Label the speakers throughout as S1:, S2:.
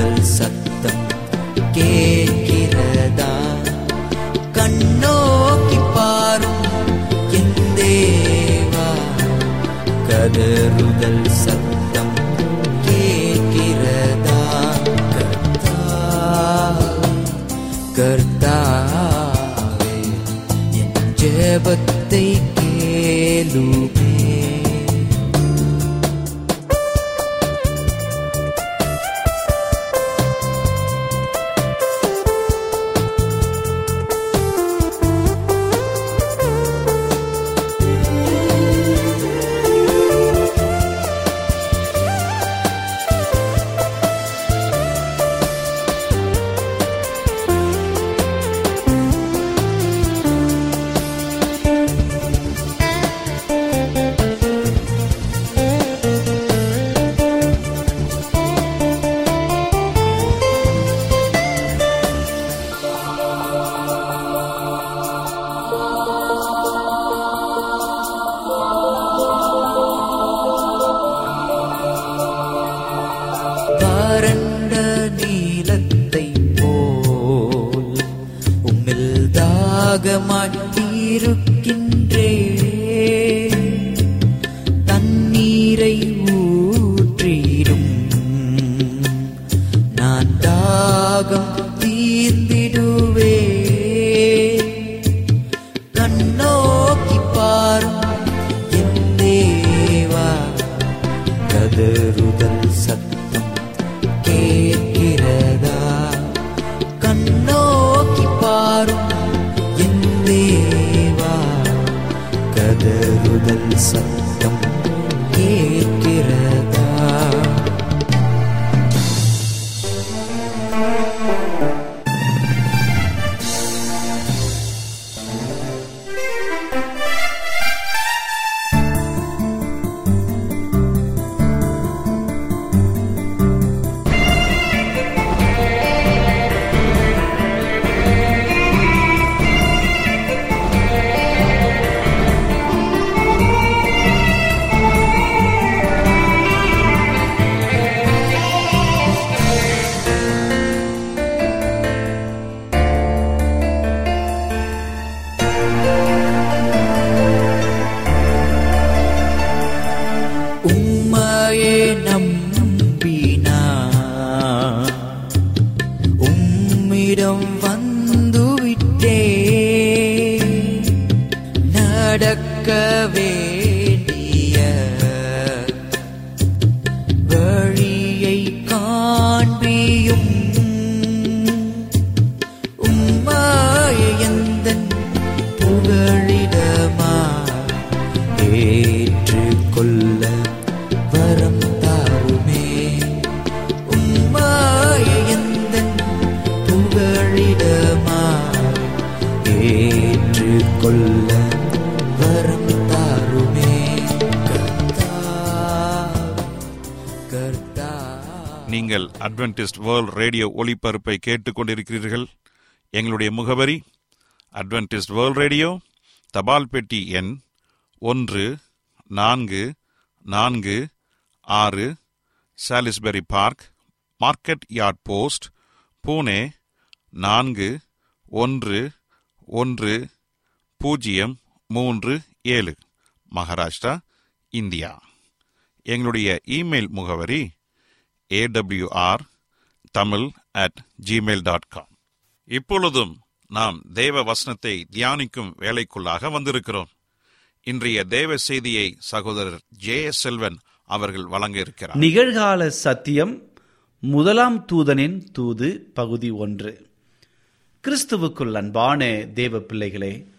S1: dal ஏற்றுக்கொள்ள வரம் தாருமே
S2: நீங்கள் அட்வென்டிஸ்ட் வேர்ல்ட் ரேடியோ ஒளிபரப்பை கேட்டுக்கொண்டிருக்கிறீர்கள். எங்களுடைய முகவரி அட்வென்டிஸ்ட் வேர்ல்ட் ரேடியோ தபால் பெட்டி எண் ஒன்று நான்கு நான்கு ஆறு Salisbury Park Market Yard post Pune நான்கு ஒன்று ஒன்று பூஜ்ஜியம் மூன்று ஏழு. மகாராஷ்டிரா இந்தியா. எங்களுடைய இமெயில் முகவரி AWR Tamil at Gmail dot com இப்பொழுதும் நாம் தேவ வசனத்தை தியானிக்கும் வேலைக்குள்ளாக வந்திருக்கிறோம். இன்றைய தேவ செய்தியை சகோதரர் ஜே செல்வன் அவர்கள் வழங்க இருக்கிறார்
S3: நிகழ்கால சத்தியம் முதலாம் தூதனின் தூது பகுதி ஒன்று. கிறிஸ்துவுக்குள் அன்பான தேவ பிள்ளைகளே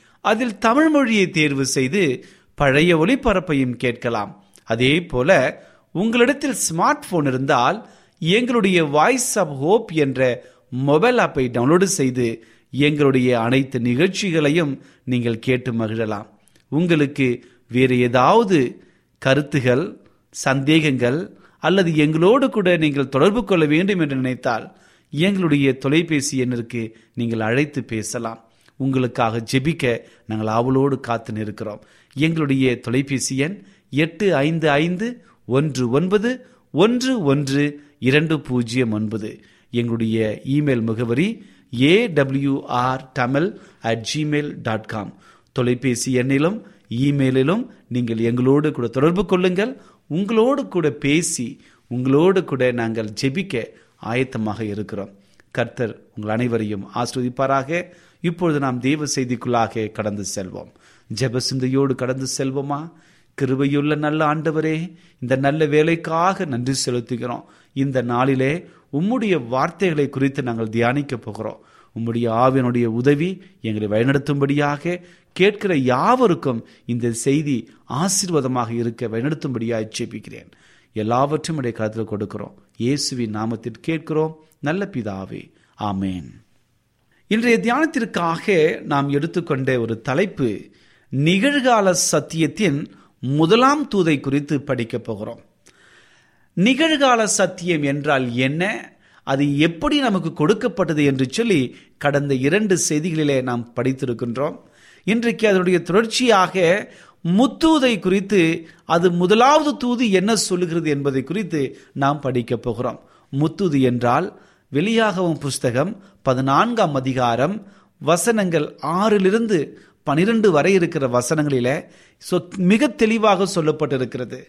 S3: அதில் தமிழ் மொழியை தேர்வு செய்து பழைய ஒளிபரப்பையும் கேட்கலாம். அதே போல உங்களிடத்தில் ஸ்மார்ட் போன் இருந்தால் எங்களுடைய வாய்ஸ் ஆஃப் ஹோப் என்ற மொபைல் ஆப்பை டவுன்லோடு செய்து எங்களுடைய அனைத்து நிகழ்ச்சிகளையும் நீங்கள் கேட்டு மகிழலாம். உங்களுக்கு வேறு ஏதாவது கருத்துகள் சந்தேகங்கள் அல்லது எங்களோடு கூட நீங்கள் தொடர்பு கொள்ள வேண்டும் என்று நினைத்தால் எங்களுடைய தொலைபேசி எண்ணிற்கு நீங்கள் அழைத்து பேசலாம். உங்களுக்காக ஜெபிக்க நாங்கள் அவளோடு காத்து நிற்கிறோம். எங்களுடைய தொலைபேசி எண் எட்டு ஐந்து ஐந்து ஒன்று ஒன்பது ஒன்று ஒன்று இரண்டு பூஜ்ஜியம் ஒன்பது. எங்களுடைய இமெயில் முகவரி AWR Tamil at Gmail dot com தொலைபேசி எண்ணிலும் இமெயிலிலும் நீங்கள் எங்களோடு கூட தொடர்பு கொள்ளுங்கள். உங்களோடு கூட பேசி உங்களோடு கூட நாங்கள் ஜெபிக்க ஆயத்தமாக இருக்கிறோம். கர்த்தர் உங்கள் அனைவரையும் ஆஸ்ரதிப்பாராக இப்பொழுது நாம் தேவ செய்திக்குள்ளாக கடந்து செல்வோம். ஜெப சிந்தையோடு கடந்து செல்வோமா? கிருபையுள்ள நல்ல ஆண்டவரே இந்த நல்ல வேலைக்காக நன்றி செலுத்துகிறோம். இந்த நாளிலே உம்முடைய வார்த்தைகளை குறித்து நாங்கள் தியானிக்க போகிறோம். உம்முடைய ஆவினுடைய உதவி எங்களை வழிநடத்தும்படியாக கேட்கிற யாவருக்கும் இந்த செய்தி ஆசீர்வாதமாக இருக்க வழிநடத்தும்படியாக ஜெபிக்கிறேன். எல்லாவற்றும் இடைய கருத்தில் கொடுக்கிறோம். இயேசுவின் நாமத்தில் கேட்கிறோம். நல்ல பிதாவே ஆமேன். இன்றைய தியானத்திற்காக நாம் எடுத்துக்கொண்ட ஒரு தலைப்பு நிகழ்கால சத்தியத்தின் முதலாம் தூதை குறித்து படிக்கப் போகிறோம். நிகழ்கால சத்தியம் என்றால் என்ன? அது எப்படி நமக்கு கொடுக்கப்பட்டது என்று சொல்லி கடந்த இரண்டு செய்திகளிலே நாம் படித்திருக்கின்றோம். இன்றைக்கு அதனுடைய தொடர்ச்சியாக முத்தூதை குறித்து அது முதலாவது தூது என்ன சொல்லுகிறது என்பதை குறித்து நாம் படிக்கப் போகிறோம். முத்தூது என்றால் வெளியாகவும் புஸ்தகம் பதினான்காம் அதிகாரம் வசனங்கள் ஆறிலிருந்து பனிரெண்டு வரை இருக்கிற வசனங்களில சொ- மிக தெளிவாக சொல்லப்பட்டிருக்கிறது.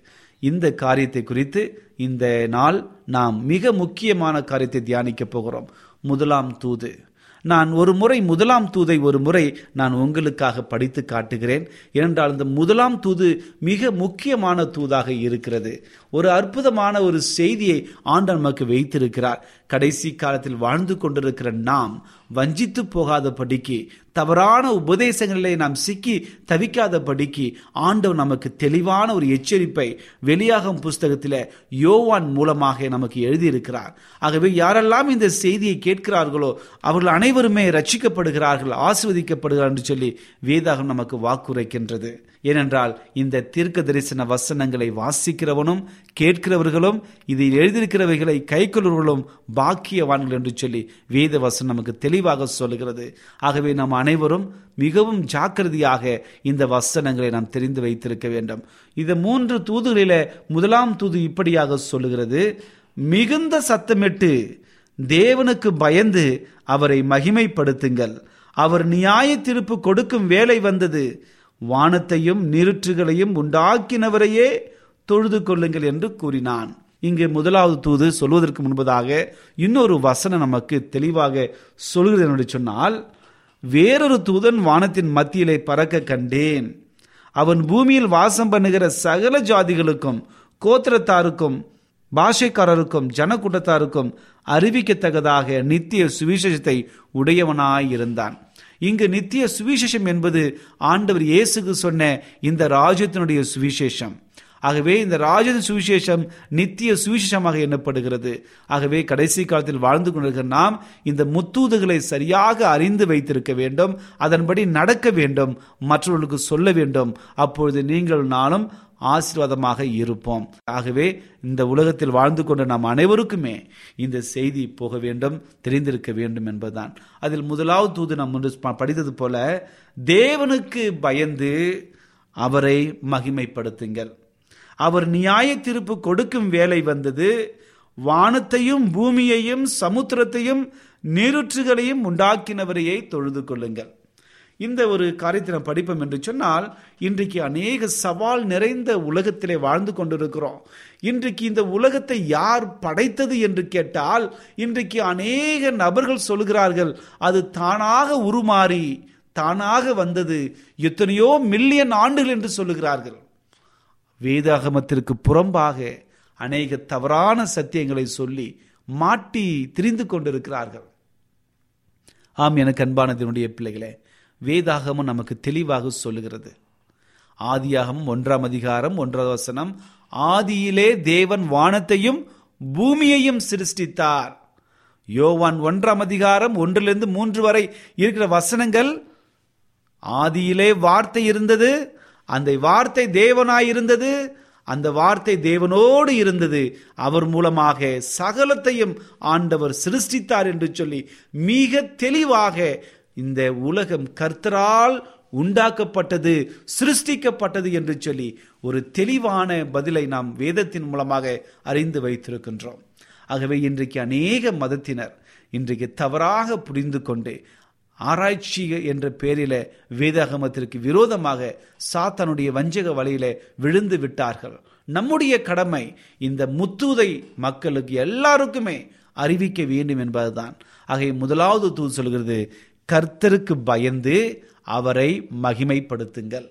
S3: இந்த காரியத்தை குறித்து இந்த நாள் நாம் மிக முக்கியமான காரியத்தை தியானிக்க போகிறோம். முதலாம் தூது. நான் ஒரு முறை முதலாம் தூதை ஒரு முறை நான் உங்களுக்காக படித்து காட்டுகிறேன். ஏனென்றால் இந்த முதலாம் தூது மிக முக்கியமான தூதாக இருக்கிறது. ஒரு அற்புதமான ஒரு செய்தியை ஆண்டவர் நமக்கு வைத்திருக்கிறார். கடைசி காலத்தில் வாழ்ந்து கொண்டிருக்கிற நாம் வஞ்சித்து போகாதபடிக்கு தவறான உபதேசங்களிலே நாம் சிக்கி தவிக்காதபடிக்கு ஆண்டவர் நமக்கு தெளிவான ஒரு எச்சரிப்பை வெளியாகும் புஸ்தகத்தில் யோவான் மூலமாக நமக்கு எழுதியிருக்கிறார். ஆகவே யாரெல்லாம் இந்த செய்தியை கேட்கிறார்களோ அவர்கள் அனைவருமே ரட்சிக்கப்படுகிறார்கள் ஆசிர்வதிக்கப்படுகிறார் என்று சொல்லி வேதாகம் நமக்கு வாக்குரைக்கின்றது. ஏனென்றால் இந்த தீர்க்க தரிசன வசனங்களை வாசிக்கிறவனும் கேட்கிறவர்களும் இதில் எழுதியிருக்கிறவைகளை கைக்கொள்வர்களும் பாக்கியவான்கள் என்று சொல்லி வேத வசனம் நமக்கு தெளிவாக சொல்லுகிறது. ஆகவே நாம் அனைவரும் மிகவும் ஜாக்கிரதையாக இந்த வசனங்களை நாம் தெரிந்து வைத்திருக்க வேண்டும். இந்த மூன்று தூதுகளில முதலாம் தூது இப்படியாக சொல்லுகிறது மிகுந்த சத்தமிட்டு தேவனுக்கு பயந்து அவரை மகிமைப்படுத்துங்கள். அவர் நியாய தீர்ப்பு கொடுக்கும் வேலை வந்தது. வானத்தையும் நீருற்றுகளையும் உண்டாக்கினவரையே தொழுது கொள்ளுங்கள் என்று கூறினான். இங்கு முதலாவது தூது சொல்வதற்கு முன்பதாக இன்னொரு வசனம் நமக்கு தெளிவாக சொல்கிறது என்று சொன்னால் வேறொரு தூதன் வானத்தின் மத்தியிலே பறக்க கண்டேன். அவன் பூமியில் வாசம் பண்ணுகிற சகல ஜாதிகளுக்கும் கோத்திரத்தாருக்கும் பாஷைக்காரருக்கும் ஜனக்கூட்டத்தாருக்கும் அறிவிக்கத்தக்கதாக நித்திய சுவிசேஷத்தை உடையவனாயிருந்தான் இங்கு நித்திய சுவிசேஷம் என்பது ஆண்டவர் இயேசுக்கு சொன்ன இந்த ராஜ்யத்தினுடைய சுவிசேஷம். ஆகவே இந்த ராஜத சுவிசேஷம் நித்திய சுவிசேஷமாக எண்ணப்படுகிறது. ஆகவே கடைசி காலத்தில் வாழ்ந்து கொண்டிருக்கிற நாம் இந்த முத்தூதுகளை சரியாக அறிந்து வைத்திருக்க வேண்டும் அதன்படி நடக்க வேண்டும் மற்றவர்களுக்கு சொல்ல வேண்டும். அப்பொழுது நீங்கள் நானும் ஆசீர்வாதமாக இருப்போம். ஆகவே இந்த உலகத்தில் வாழ்ந்து கொண்ட நாம் அனைவருக்குமே இந்த செய்தி போக வேண்டும் தெரிந்திருக்க வேண்டும் என்பதுதான். அதில் முதலாவது தூது நாம் முன்பு படித்தது போல தேவனுக்கு பயந்து அவரை மகிமைப்படுத்துங்கள். அவர் நியாய தீர்ப்பு கொடுக்கும் வேலை வந்தது. வானத்தையும் பூமியையும் சமுத்திரத்தையும் நீருற்றுகளையும் உண்டாக்கினவரையே தொழுது கொள்ளுங்கள். இந்த ஒரு காரியத்தை நாம் படிப்போம் என்று சொன்னால் இன்றைக்கு அநேக சவால் நிறைந்த உலகத்திலே வாழ்ந்து கொண்டிருக்கிறோம். இன்றைக்கு இந்த உலகத்தை யார் படைத்தது என்று கேட்டால் இன்றைக்கு அநேக நபர்கள் சொல்கிறார்கள் அது தானாக உருமாறி தானாக வந்தது. எத்தனையோ மில்லியன் ஆண்டுகள் என்று சொல்லுகிறார்கள். வேதாகமத்திற்கு புறம்பாக அநேக தவறான சத்தியங்களை சொல்லி மாட்டி திரிந்து கொண்டிருக்கிறார்கள். ஆம் எனக்கு அன்பானதனுடைய பிள்ளைகளே வேதாகமம் நமக்கு தெளிவாக சொல்லுகிறது. ஆதியாகமம் ஒன்றாம் அதிகாரம் ஒன்றாவது வசனம் ஆதியிலே தேவன் வானத்தையும் பூமியையும் சிருஷ்டித்தார். யோவான் ஒன்றாம் அதிகாரம் ஒன்றிலிருந்து மூன்று வரை இருக்கிற வசனங்கள் ஆதியிலே வார்த்தை இருந்தது அந்த வார்த்தை தேவனாய் இருந்தது அந்த வார்த்தை தேவனோடு இருந்தது. அவர் மூலமாக சகலத்தையும் ஆண்டவர் சிருஷ்டித்தார் என்று சொல்லி மிக தெளிவாக இந்த உலகம் கர்த்தரால் உண்டாக்கப்பட்டது சிருஷ்டிக்கப்பட்டது என்று சொல்லி ஒரு தெளிவான பதிலை நாம் வேதத்தின் மூலமாக அறிந்து வைத்திருக்கின்றோம். ஆகவே இன்றைக்கு அநேக மதத்தினர் இன்றைக்கு தவறாக புரிந்து கொண்டு ஆராய்ச்சி என்ற பெயரில வேதாகமத்திற்கு விரோதமாக சாத்தானுடைய வஞ்சக வலையில விழுந்து விட்டார்கள். நம்முடைய கடமை இந்த முத்தூதை மக்களுக்கு எல்லாருக்குமே அறிவிக்க வேண்டும் என்பதுதான். ஆகை முதலாவது தூது சொல்கிறது கர்த்தருக்கு பயந்து அவரை மகிமைப்படுத்துங்கள்.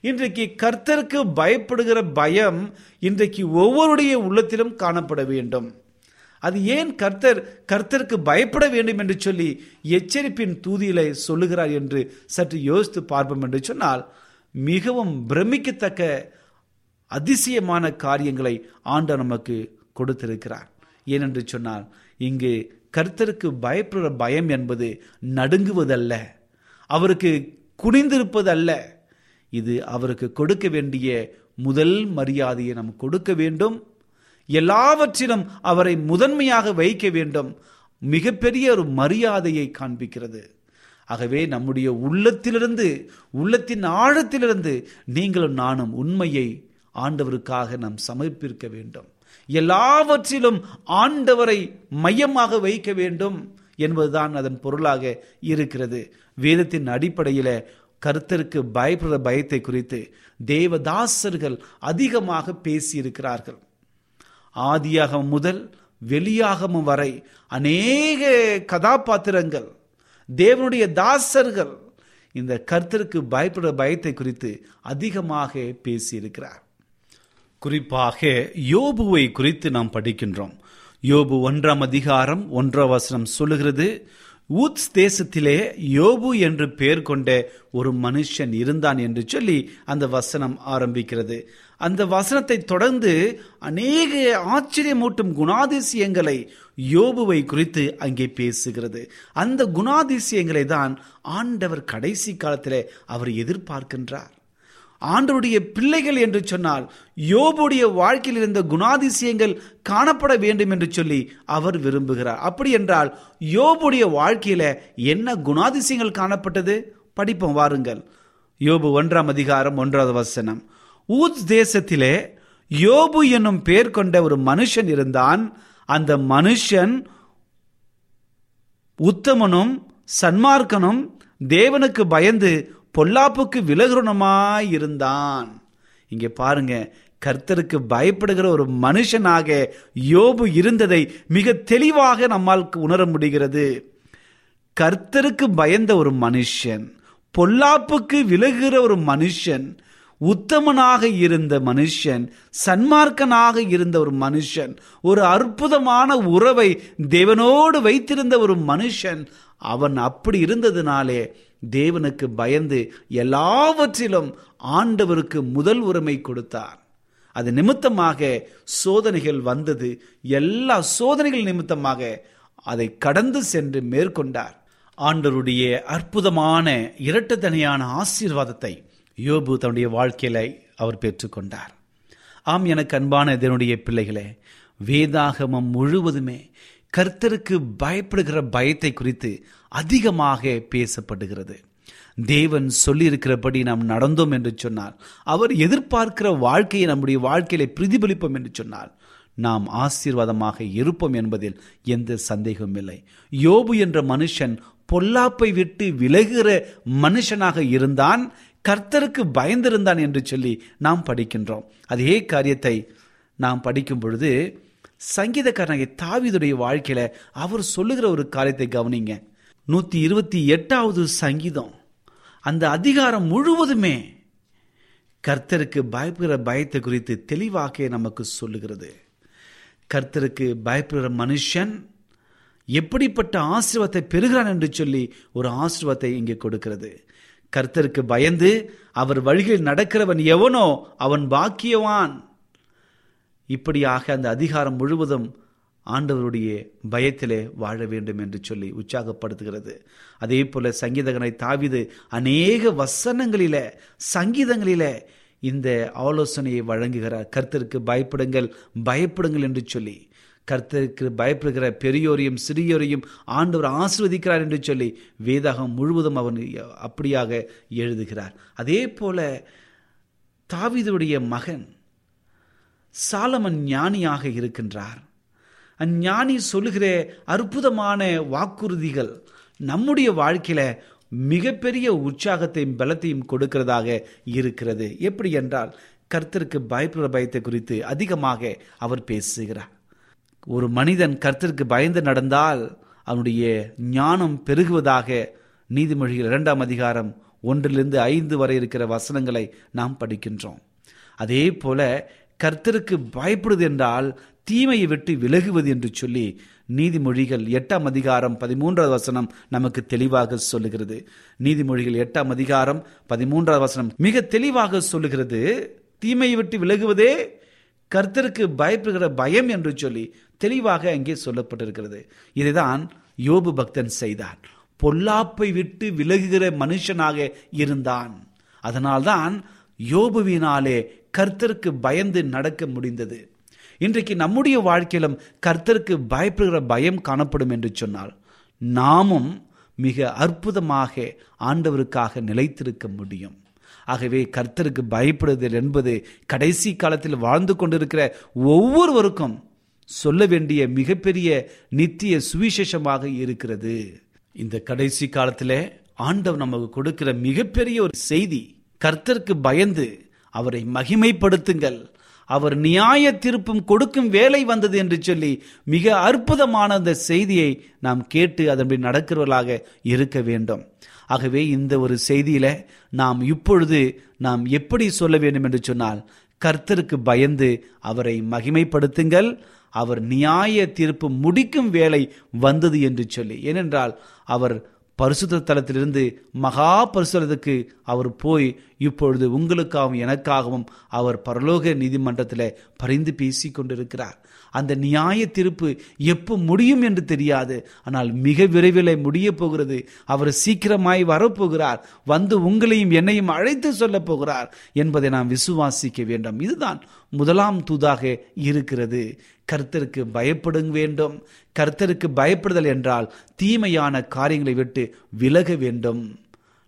S3: இன்றைக்கு கர்த்தருக்கு பயப்படுகிற பயம் இன்றைக்கு ஒவ்வொருடைய உள்ளத்திலும் காணப்பட வேண்டும். அது ஏன் கர்த்தர் கர்த்தருக்கு பயப்பட வேண்டும் என்று சொல்லி எச்சரிப்பின் தூதியிலே சொல்லுகிறார் என்று சற்று யோசித்து பார்ப்போம் என்று சொன்னால் மிகவும் பிரமிக்கத்தக்க அதிசயமான காரியங்களை ஆண்டு நமக்கு கொடுத்திருக்கிறார். ஏனென்று சொன்னால் இங்கு கர்த்தருக்கு பயப்படுற பயம் என்பது நடுங்குவதல்ல. அவருக்கு குனிந்திருப்பதல்ல. இது அவருக்கு கொடுக்க வேண்டிய முதல் மரியாதையை நாம் கொடுக்க வேண்டும். எல்லாவற்றிலும் அவரை முதன்மையாக வைக்க வேண்டும். மிகப்பெரிய ஒரு மரியாதையை காண்பிக்கிறது. ஆகவே நம்முடைய உள்ளத்திலிருந்து உள்ளத்தின் ஆழத்திலிருந்து நீங்களும் நானும் உண்மையை ஆண்டவருக்காக நாம் சமர்ப்பிக்க வேண்டும். எல்லாவற்றிலும் ஆண்டவரை மையமாக வைக்க வேண்டும் என்பதுதான் அதன் பொருளாக இருக்கிறது. வேதத்தின் அடிப்படையில் கருத்தருக்கு பயப்படுற பயத்தை குறித்து தேவதாசர்கள் அதிகமாக பேசியிருக்கிறார்கள். ஆதியாகம் முதல் வெளியாகமும் வரை அநேக கதாபாத்திரங்கள் தேவனுடைய தாசர்கள் இந்த கர்த்தருக்கு பயப்படுற பயத்தை குறித்து அதிகமாக பேசியிருக்கிறார். குறிப்பாக யோபுவை குறித்து நாம் படிக்கின்றோம். யோபு ஒன்றாம் அதிகாரம் ஒன்றாம் வசனம் சொல்லுகிறது ஊத்ஸ் தேசத்திலே யோபு என்று பெயர் கொண்ட ஒரு மனுஷன் இருந்தான் என்று சொல்லி அந்த வசனம் ஆரம்பிக்கிறது. அந்த வசனத்தை தொடர்ந்து அநேக ஆச்சரியமூட்டும் குணாதிசயங்களை யோபுவை குறித்து அங்கே பேசுகிறது. அந்த குணாதிசயங்களை தான் ஆண்டவர் கடைசி காலத்தில் அவர் எதிர்பார்க்கின்றார். ஆண்டருடைய பிள்ளைகள் என்று சொன்னால் யோபுடைய வாழ்க்கையில் இருந்த குணாதிசயங்கள் காணப்பட வேண்டும் என்று சொல்லி அவர் விரும்புகிறார். அப்படி என்றால் யோபுடைய வாழ்க்கையில என்ன குணாதிசயங்கள் காணப்பட்டது? படிப்போம் வாருங்கள். யோபு ஒன்றாம் அதிகாரம் ஒன்றாவது வசனம். ஊத் தேசத்திலே யோபு என்னும் பெயர் கொண்ட ஒரு மனுஷன் இருந்தான். அந்த மனுஷன் உத்தமனும் சன்மார்க்கனும் தேவனுக்கு பயந்து பொல்லாப்புக்கு விலகுணமாய் இருந்தான். இங்கே பாருங்க கர்த்தருக்கு பயப்படுகிற ஒரு மனுஷனாக யோபு இருந்ததை மிக தெளிவாக நம்மால் உணர முடிகிறது. கர்த்தருக்கு பயந்த ஒரு மனுஷன் பொல்லாப்புக்கு விலகுகிற ஒரு மனுஷன் உத்தமனாக இருந்த மனுஷன் சன்மார்க்கனாக இருந்த ஒரு மனுஷன் ஒரு அற்புதமான உறவை தேவனோடு வைத்திருந்த ஒரு மனுஷன் அவன் அப்படி இருந்ததினாலே தேவனுக்கு பயந்து எல்லாவற்றிலும் ஆண்டவருக்கு முதல் உரிமை கொடுத்தார் அது நிமித்தமாக சோதனைகள் வந்தது. எல்லா சோதனைகள் நிமித்தமாக அதை கடந்து சென்று மேற்கொண்டார். ஆண்டவருடைய அற்புதமான இரட்டத்தனையான ஆசீர்வாதத்தை யோபு தன்னுடைய வாழ்க்கையில அவர் பெற்றுக்கொண்டார். ஆம் எனக்கு அன்பான இதனுடைய பிள்ளைகளே வேதாகமம் முழுவதுமே கர்த்தருக்கு பயப்படுகிற பயத்தை குறித்து அதிகமாக பேசப்படுகிறது. தேவன் சொல்லியிருக்கிறபடி நாம் நடந்தோம் என்று சொன்னார். அவர் எதிர்பார்க்கிற வாழ்க்கையை நம்முடைய வாழ்க்கையில பிரதிபலிப்போம் என்று சொன்னார். நாம் ஆசீர்வாதமாக இருப்போம் என்பதில் எந்த சந்தேகமும் இல்லை. யோபு என்ற மனுஷன் பொல்லாப்பை விட்டு விலகுகிற மனுஷனாக இருந்தான். கர்த்தருக்கு பயந்திருந்தான் என்று சொல்லி நாம் படிக்கின்றோம். அதே காரியத்தை நாம் படிக்கும் பொழுது சங்கீதக்காரனாகிய தாவிதுடைய வாழ்க்கையில அவர் சொல்லுகிற ஒரு காரியத்தை கவனிங்க. நூத்தி இருபத்தி எட்டாவது சங்கீதம். அந்த அதிகாரம் முழுவதுமே கர்த்தருக்கு பயப்படுகிற பயத்தை குறித்து தெளிவாக நமக்கு சொல்லுகிறது. கர்த்தருக்கு பயப்படுகிற மனுஷன் எப்படிப்பட்ட ஆசீர்வாதத்தை பெறுகிறான் என்று சொல்லி ஒரு ஆசீர்வாதத்தை இங்கே கொடுக்கிறது. கர்த்தருக்கு பயந்து அவர் வழியில் நடக்கிறவன் எவனோ அவன் பாக்கியவான். இப்படியாக அந்த அதிகாரம் முழுவதும் ஆண்டவருடைய பயத்திலே வாழ வேண்டும் என்று சொல்லி உற்சாகப்படுத்துகிறது. அதே போல சங்கீதகனை தாவிது அநேக வசனங்களில சங்கீதங்களில இந்த ஆலோசனையை வழங்குகிறார். கர்த்தருக்கு பயப்படுங்கள் பயப்படுங்கள் என்று சொல்லி. கர்த்தருக்கு பயப்படுகிற பெரியோரையும் சிறியோரையும் ஆண்டவர் ஆசிர்வதிக்கிறார் என்று சொல்லி வேதாகம் முழுவதும் அவன் அப்படியாக எழுதுகிறார். அதே போல தாவிதுடைய மகன் சாலமன் ஞானியாக இருக்கின்றார். அஞ்ஞானி சொல்லுகிற அற்புதமான வாக்குறுதிகள் நம்முடைய வாழ்க்கையில மிகப்பெரிய உற்சாகத்தையும் பலத்தையும் கொடுக்கிறதாக இருக்கிறது. எப்படி என்றால் கர்த்தருக்கு பயப்படுற பயத்தை குறித்து அதிகமாக அவர் பேசுகிறார். ஒரு மனிதன் கர்த்தருக்கு பயந்து நடந்தால் அவனுடைய ஞானம் பெருகுவதாக நீதிமொழிகள் இரண்டாம் அதிகாரம் ஒன்றிலிருந்து ஐந்து வரை இருக்கிற வசனங்களை நாம் படிக்கின்றோம். அதே போல கர்த்தருக்கு பயப்படுது என்றால் தீமையை விட்டு விலகுவது என்று சொல்லி நீதிமொழிகள் எட்டாம் அதிகாரம் பதிமூன்றாவது வசனம் நமக்கு தெளிவாக சொல்லுகிறது. நீதிமொழிகள் எட்டாம் அதிகாரம் பதிமூன்றாவது வசனம் மிக தெளிவாக சொல்லுகிறது. தீமையை விட்டு விலகுவதே கர்த்தருக்கு பயப்படுகிற பயம் என்று சொல்லி தெளிவாக அங்கே சொல்லப்பட்டிருக்கிறது. இதைதான் யோபு பக்தன் செய்தான். பொல்லாப்பை விட்டு விலகுகிற மனுஷனாக இருந்தான். அதனால்தான் யோபுவினாலே கர்த்தருக்கு பயந்து நடக்க முடிந்தது. இன்றைக்கு நம்முடைய வாழ்க்கையிலும் கர்த்தருக்கு பயப்படுகிற பயம் காணப்படும் என்று சொன்னால் நாமும் மிக அற்புதமாக ஆண்டவருக்காக நிலைத்திருக்க முடியும். ஆகவே கர்த்தருக்கு பயப்படுதல் என்பது கடைசி காலத்தில் வாழ்ந்து கொண்டிருக்கிற ஒவ்வொருவருக்கும் சொல்ல வேண்டிய மிகப்பெரிய நித்திய சுவிசேஷமாக இருக்கிறது. இந்த கடைசி காலத்தில் ஆண்டவர் நமக்கு கொடுக்கிற மிகப்பெரிய ஒரு செய்தி கர்த்தருக்கு பயந்து அவரை மகிமைப்படுத்துங்கள். அவர் நியாய திருப்பும் கொடுக்கும் வேலை வந்தது என்று சொல்லி மிக அற்புதமான அந்த செய்தியை நாம் கேட்டு அதன்படி நடக்கிறவர்களாக இருக்க வேண்டும். ஆகவே இந்த ஒரு செய்தியில நாம் இப்பொழுது நாம் எப்படி சொல்ல வேண்டும் என்று சொன்னால் கர்த்தருக்கு பயந்து அவரை மகிமைப்படுத்துங்கள். அவர் நியாய தீர்ப்பு முடிக்கும் வேலை வந்தது என்று சொல்லி. ஏனென்றால் அவர் பரிசுத்த தலத்திலிருந்து மகா பரிசுத்தத்துக்கு அவர் போய் இப்பொழுது உங்களுக்காகவும் எனக்காகவும் அவர் பரலோக நீதிமன்றத்தில் பரிந்து பேசி கொண்டிருக்கிறார் அந்த நியாய தீர்ப்பு எப்போ முடியும் என்று தெரியாது. ஆனால் மிக விரைவில் முடிய போகிறது. அவர் சீக்கிரமாய் வரப்போகிறார். வந்து உங்களையும் என்னையும் அழைத்து சொல்ல போகிறார் என்பதை நாம் விசுவாசிக்க வேண்டும். இதுதான் முதலாம் தூதாக இருக்கிறது. கர்த்தருக்கு பயப்படுங்க வேண்டும். கர்த்தருக்கு பயப்படுதல் என்றால் தீமையான காரியங்களை விட்டு விலக வேண்டும்.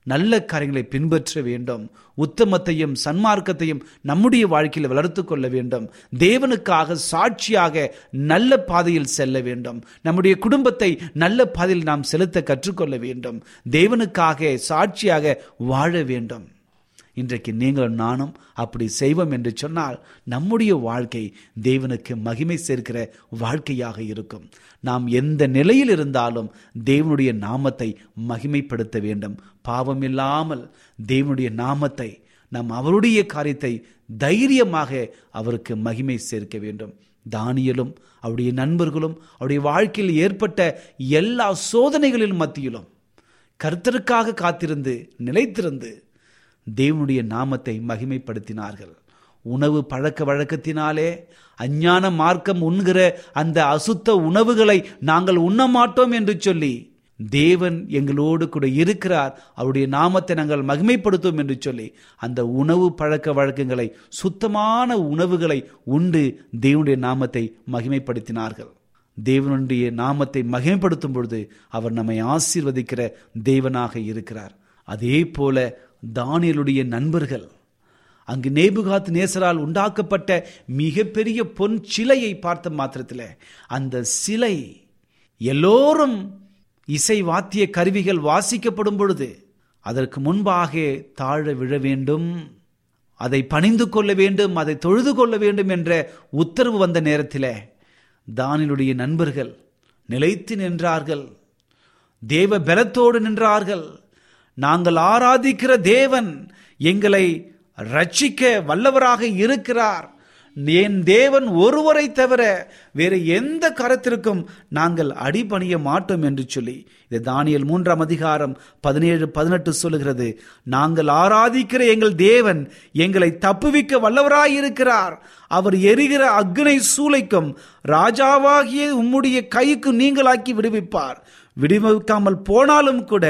S3: நல்ல காரியங்களை பின்பற்ற வேண்டும். உத்தமத்தையும் சன்மார்க்கத்தையும் நம்முடைய வாழ்க்கையில் வளர்த்து கொள்ள வேண்டும். தேவனுக்காக சாட்சியாக நல்ல பாதையில் செல்ல வேண்டும். நம்முடைய குடும்பத்தை நல்ல பாதையில் நாம் செலுத்த கற்றுக்கொள்ள வேண்டும். தேவனுக்காக சாட்சியாக வாழ வேண்டும். இன்றைக்கு நீங்களும் நானும் அப்படி செய்வோம் என்று சொன்னால் நம்முடைய வாழ்க்கை தேவனுக்கு மகிமை சேர்க்கிற வாழ்க்கையாக இருக்கும். நாம் எந்த நிலையில் இருந்தாலும் தேவனுடைய நாமத்தை மகிமைப்படுத்த வேண்டும். பாவம் இல்லாமல் தேவனுடைய நாமத்தை நாம் அவருடைய காரியத்தை தைரியமாக அவருக்கு மகிமை சேர்க்க வேண்டும். தானியலும் அவருடைய நண்பர்களும் அவருடைய வாழ்க்கையில் ஏற்பட்ட எல்லா சோதனைகளின் மத்தியிலும் கர்த்தருக்காக காத்திருந்து நிலைத்திருந்து தேவனுடைய நாமத்தை மகிமைப்படுத்தினார்கள். உணவு பழக்க வழக்கத்தினாலே அஞ்ஞான மார்க்கம் உண்கிற அந்த அசுத்த உணவுகளை நாங்கள் உண்ண மாட்டோம் என்று சொல்லி தேவன் எங்களோடு கூட இருக்கிறார் அவருடைய நாமத்தை நாங்கள் மகிமைப்படுத்தும் என்று சொல்லி அந்த உணவு பழக்க வழக்கங்களை சுத்தமான உணவுகளை உண்டு தேவனுடைய நாமத்தை மகிமைப்படுத்தினார்கள். தேவனுடைய நாமத்தை மகிமைப்படுத்தும் பொழுது அவர் நம்மை ஆசீர்வதிக்கிற தேவனாக இருக்கிறார். அதே போல தானியலுடைய நண்பர்கள். அங்கு நேபுகாத் நேசரால் உண்டாக்கப்பட்ட மிகப்பெரிய பொன் சிலையை பார்த்த மாத்திரத்தில் அந்த சிலை எல்லோரும் இசை வாத்திய கருவிகள் வாசிக்கப்படும் பொழுது அதற்கு முன்பாக தாழ விழ வேண்டும் அதை பணிந்து கொள்ள வேண்டும் அதை தொழுது கொள்ள வேண்டும் என்ற உத்தரவு வந்த நேரத்தில் தானிலுடைய நண்பர்கள் நிலைத்து நின்றார்கள். தேவ பலத்தோடு நின்றார்கள். நாங்கள் ஆராதிக்கிற தேவன் எங்களை ரட்சிக்க வல்லவராக இருக்கிறார். என் தேவன் ஒருவரை தவிர வேறு எந்த கரத்திற்கும் நாங்கள் அடிபணிய மாட்டோம் என்று சொல்லி இது தானியல் மூன்றாம் அதிகாரம் பதினேழு பதினெட்டு சொல்லுகிறது. நாங்கள் ஆராதிக்கிற எங்கள் தேவன் எங்களை தப்புவிக்க வல்லவராயிருக்கிறார் அவர் எரிகிற அக்னை சூளைக்கும் ராஜாவாகிய உம்முடைய கைக்கு நீங்களாக்கி விடுவிப்பார். விடுவிக்காமல் போனாலும் கூட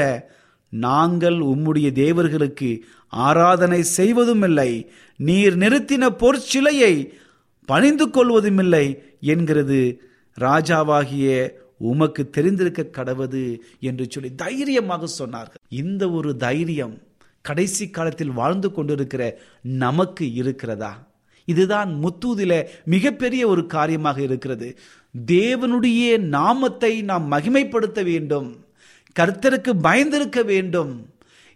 S3: நாங்கள் உம்முடைய தேவர்களுக்கு ஆராதனை செய்வதுமில்லை நீர் நிறுத்தின பொற்சிலையை பணிந்து கொள்வதுமில்லை என்கிறது. ராஜாவாகிய உமக்கு தெரிந்திருக்க கடவது என்று சொல்லி தைரியமாக சொன்னார்கள். இந்த ஒரு தைரியம் கடைசி காலத்தில் வாழ்ந்து கொண்டிருக்கிற நமக்கு இருக்கிறதா? இதுதான் முத்தூதில மிகப்பெரிய ஒரு காரியமாக இருக்கிறது. தேவனுடைய நாமத்தை நாம் மகிமைப்படுத்த வேண்டும். கர்த்தருக்கு பயந்திருக்க வேண்டும்.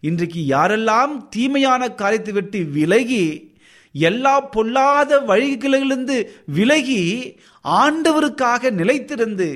S3: இன்றைக்கு யாரெல்லாம் தீமையான காரியத்தை விட்டு விலகி எல்லா பொல்லாத வழிகளிலிருந்து விலகி ஆண்டவருக்காக நிலைத்திருந்து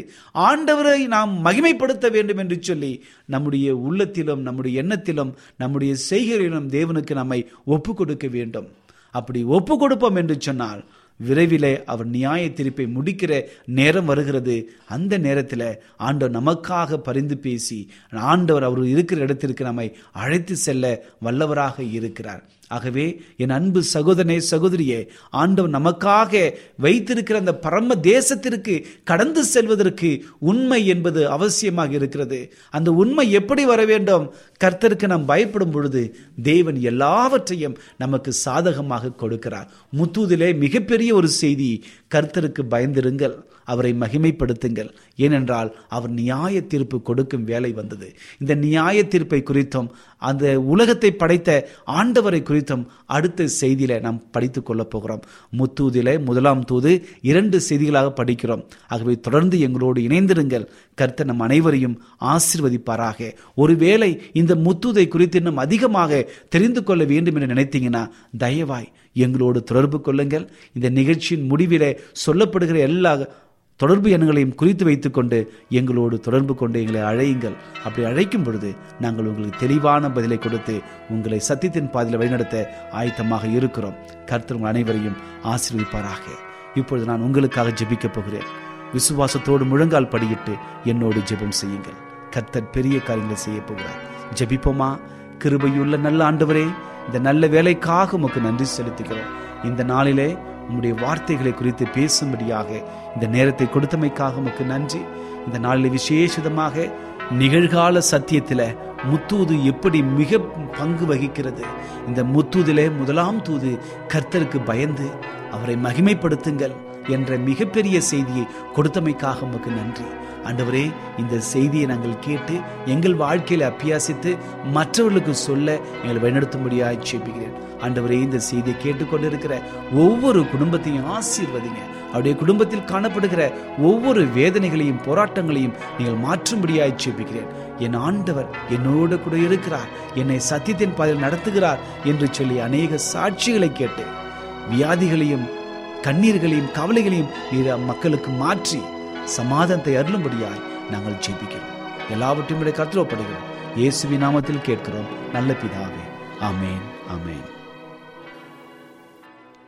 S3: ஆண்டவரை நாம் மகிமைப்படுத்த வேண்டும் என்று சொல்லி நம்முடைய உள்ளத்திலும் நம்முடைய எண்ணத்திலும் நம்முடைய செய்கையிலும் தேவனுக்கு நம்மை ஒப்பு கொடுக்க வேண்டும். அப்படி ஒப்பு கொடுப்போம் என்று சொன்னால் விரைவிலே அவர் நியாய தீர்ப்பை முடிக்கிற நேரம் வருகிறது. அந்த நேரத்தில் ஆண்டவர் நமக்காக பரிந்து பேசி ஆண்டவர் அவர் இருக்கிற இடத்திற்கு நம்மை அழைத்து செல்ல வல்லவராக இருக்கிறார். ஆகவே என் அன்பு சகோதரனே சகோதரியே ஆண்டவர் நமக்காக வைத்திருக்கிற அந்த பரம தேசத்திற்கு கடந்து செல்வதற்கு உண்மை என்பது அவசியமாக இருக்கிறது. அந்த உண்மை எப்படி வர வேண்டும்? கர்த்தருக்கு நாம் பயப்படும் பொழுது தேவன் எல்லாவற்றையும் நமக்கு சாதகமாக கொடுக்கிறார். முத்துதிலே மிகப்பெரிய ஒரு செய்தி கர்த்தருக்கு பயந்திருங்கள். அவரை மகிமைப்படுத்துங்கள். ஏனென்றால் அவர் நியாய தீர்ப்பு கொடுக்கும் வேலை வந்தது. இந்த நியாய தீர்ப்பை குறித்தும் அந்த உலகத்தை படைத்த ஆண்டவரை குறித்தும் அடுத்த செய்தியில நாம் படித்துக் கொள்ளப் போகிறோம். முத்தூதில முதலாம் தூது இரண்டு செய்திகளாக படிக்கிறோம். ஆகவே தொடர்ந்து எங்களோடு இணைந்திருங்கள். கர்த்தர் நம் அனைவரையும் ஆசிர்வதிப்பாராக. ஒருவேளை இந்த முத்தூதை குறித்து இன்னும் அதிகமாக தெரிந்து கொள்ள வேண்டும் என்று நினைத்தீங்கன்னா தயவாய் எங்களோடு தொடர்பு கொள்ளுங்கள். இந்த நிகழ்ச்சியின் முடிவிலே சொல்லப்படுகிற எல்லா தொடர்பு எண்களையும் குறித்து வைத்துக்கொண்டு எங்களோடு தொடர்பு கொண்டு எங்களை அழையுங்கள். அப்படி அழைக்கும் பொழுது நாங்கள் உங்களுக்கு தெளிவான பதிலை கொடுத்து உங்களை சத்தியத்தின் பாதையில் வழிநடத்த ஆயத்தமாக இருக்கிறோம். கர்த்தர் உங்கள் அனைவரையும் ஆசீர்விப்பாராக இப்பொழுது நான் உங்களுக்காக ஜெபிக்கப் போகிறேன். விசுவாசத்தோடு முழங்கால் படியிட்டு என்னோடு ஜெபம் செய்யுங்கள். கர்த்தர் பெரிய காரியங்களை செய்ய போகிறார். ஜெபிப்போமா? கிருபையுள்ள நல்ல ஆண்டவரே இந்த நல்ல வேலைக்காக உமக்கு நன்றி செலுத்துகிறோம். இந்த நாளிலே உம்முடைய வார்த்தைகளை குறித்து பேசும்படியாக இந்த நேரத்தை கொடுத்தமைக்காக உமக்கு நன்றி. இந்த நாளில் விசேஷிதமாக நிகழ்கால சத்தியத்தில் முத்தூது எப்படி மிக பங்கு வகிக்கிறது. இந்த முத்தூதிலே முதலாம் தூது கர்த்தருக்கு பயந்து அவரை மகிமைப்படுத்துங்கள் என்ற மிகப்பெரிய செய்தியை கொடுத்தமைக்காக உமக்கு நன்றி. ஆண்டவரே இந்த செய்தியை நாங்கள் கேட்டு எங்கள் வாழ்க்கையில் அபியாசித்து மற்றவர்களுக்கு சொல்ல எங்களை வழிநடத்தும்படியாக ஜெபிக்கிறேன். ஆண்டவரே இந்த செய்தியை கேட்டுக்கொண்டிருக்கிற ஒவ்வொரு குடும்பத்தையும் ஆசீர்வதிங்க. அவருடைய குடும்பத்தில் காணப்படுகிற ஒவ்வொரு வேதனைகளையும் போராட்டங்களையும் நீங்கள் மாற்றும்படியாய் ஜெபிக்கிறேன். என் ஆண்டவர் என்னோடு கூட இருக்கிறார். என்னை சத்தியத்தின் பாதையில் நடத்துகிறார் என்று சொல்லி அநேக சாட்சிகளை கேட்டு வியாதிகளையும் கண்ணீர்களையும் கவலைகளையும் நீர் மக்களுக்கு மாற்றி சமாதானத்தை அருளும்படியாய் நாங்கள் ஜெபிக்கிறோம். எல்லாவற்றையும் விட கருத்துவப்படுகிறோம் இயேசுவி நாமத்தில் கேட்கிறோம். நல்ல பிதாவே. அமேன் அமேன்